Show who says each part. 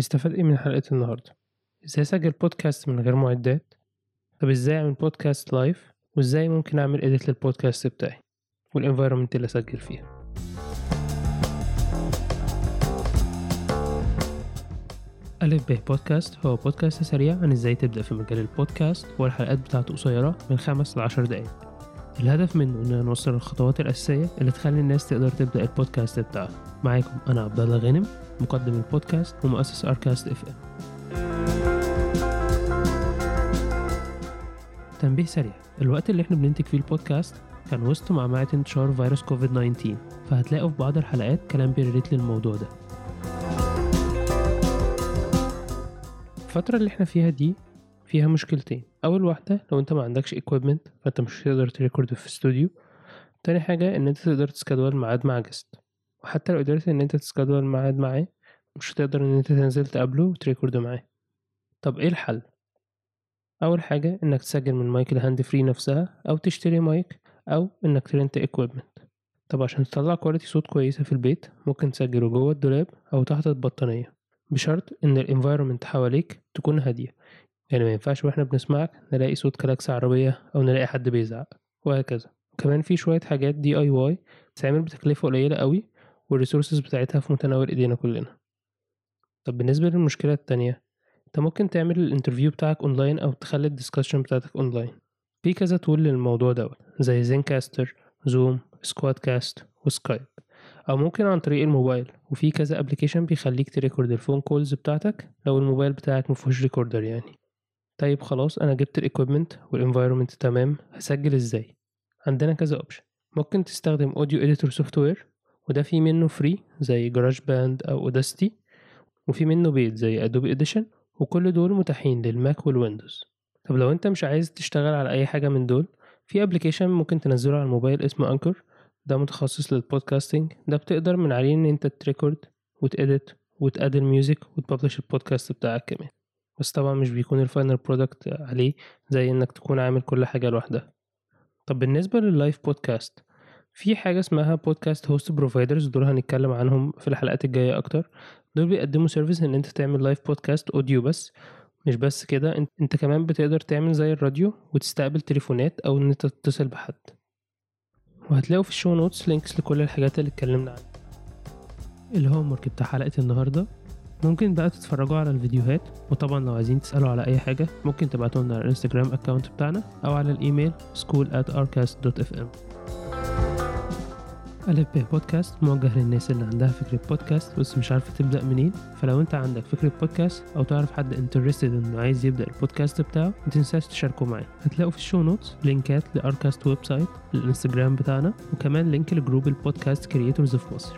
Speaker 1: نستفاد إيه من حلقة النهاردة؟ إزاي أسجل بودكاست من غير معدات؟ طب إزاي أعمل بودكاست live وإزاي ممكن أعمل edit للبودكاست بتاعي؟ وال environment اللي أسجل فيها. ألف ب بودكاست هو بودكاست سريع عن إزاي تبدأ في مجال البودكاست والحلقات بتاعته قصيرة من خمس لعشر دقايق. الهدف منه إننا نوصل الخطوات الأساسية اللي تخلي الناس تقدر تبدأ البودكاست بتاعها. معاكم أنا عبد الله غانم مقدم البودكاست ومؤسس أركاست إف إم. تنبيه سريع الوقت اللي إحنا بننتج فيه البودكاست كان وسط معمعة انتشار فيروس كوفيد 19 فهتلاقوا في بعض الحلقات كلام بي relate للموضوع ده. الفترة اللي إحنا فيها دي فيها مشكلتين. أول واحدة لو أنت ما عندكش equipment فأنت مش هتقدر ت record في استوديو. تاني حاجة إن أنت تقدر ت schedule ميعاد مع guest وحتى لو قدرت إن أنت ت schedule ميعاد معاه مش هتقدر إن أنت تنزل تقابله وت record معاه. طب إيه الحل؟ أول حاجة إنك تسجل من mic ال hand free نفسها أو تشتري مايك أو إنك ت rent equipment. طب عشان تطلع quality صوت كويسة في البيت ممكن تسجله جوه الدولاب أو تحت البطانية. بشرط إن ال environment حواليك تكون هادية. يعني ما ينفعش وإحنا بنسمعك نلاقي صوت كلاكس عربية أو نلاقي حد بيزعق وهكذا. وكمان في شوية حاجات DIY بتتعمل بتكلفة قليلة قوي وال resources بتاعتها في متناول إيدينا كلنا. طب بالنسبة للمشكلة التانية أنت ممكن تعمل ال interview بتاعك اونلاين أو تخلي ال discussion بتاعتك اونلاين في كذا tool للموضوع دوت زي Zencastr Zoom SquadCast و Skype أو ممكن عن طريق الموبايل وفي كذا application بيخليك ت record ال phone calls بتاعتك لو الموبايل بتاعك مفيهوش recorder يعني. طيب خلاص أنا جبت ال equipment وال environment تمام هسجل إزاي؟ عندنا كذا option ممكن تستخدم audio editor software وده في منه free زي GarageBand أو Audacity وفي منه paid زي Adobe Audition وكل دول متاحين لل Mac وال Windows طب لو أنت مش عايز تشتغل على أي حاجة من دول في application ممكن تنزله على الموبايل اسمه Anchor ده متخصص لل podcasting ده بتقدر من عليه إن أنت ت record وت edit وت add ال music وت publish البودكاست بتاعك كمان. بس طبعا مش بيكون ال final product عليه زي إنك تكون عامل كل حاجة لوحدها. طب بالنسبة لل live بودكاست في حاجة اسمها podcast host providers دول هنتكلم عنهم في الحلقات الجاية أكتر. دول بيقدموا service إن أنت تعمل live podcast audio بس مش بس كده أنت, كمان بتقدر تعمل زي الراديو وتستقبل تليفونات أو إن أنت تتصل بحد. وهتلاقوا في ال show notes links لكل الحاجات اللي اتكلمنا عنها. ال homework بتاع حلقة النهاردة؟ ممكن بقى تتفرجوا على الفيديوهات وطبعا لو عايزين تسألوا على أي حاجة ممكن تبعتوا لنا على ال Instagram account بتاعنا أو على الإيميل school at arcast.fm ألف ب بودكاست موجه للناس اللي عندها فكرة بودكاست بس مش عارفة تبدأ منين فلو أنت عندك فكرة بودكاست أو تعرف حد interested إنه عايز يبدأ البودكاست بتاعه متنساش تشاركه معاه هتلاقوا في ال show notes لينكات لأركاست website الانستجرام بتاعنا وكمان link لجروب ال podcast creators في مصر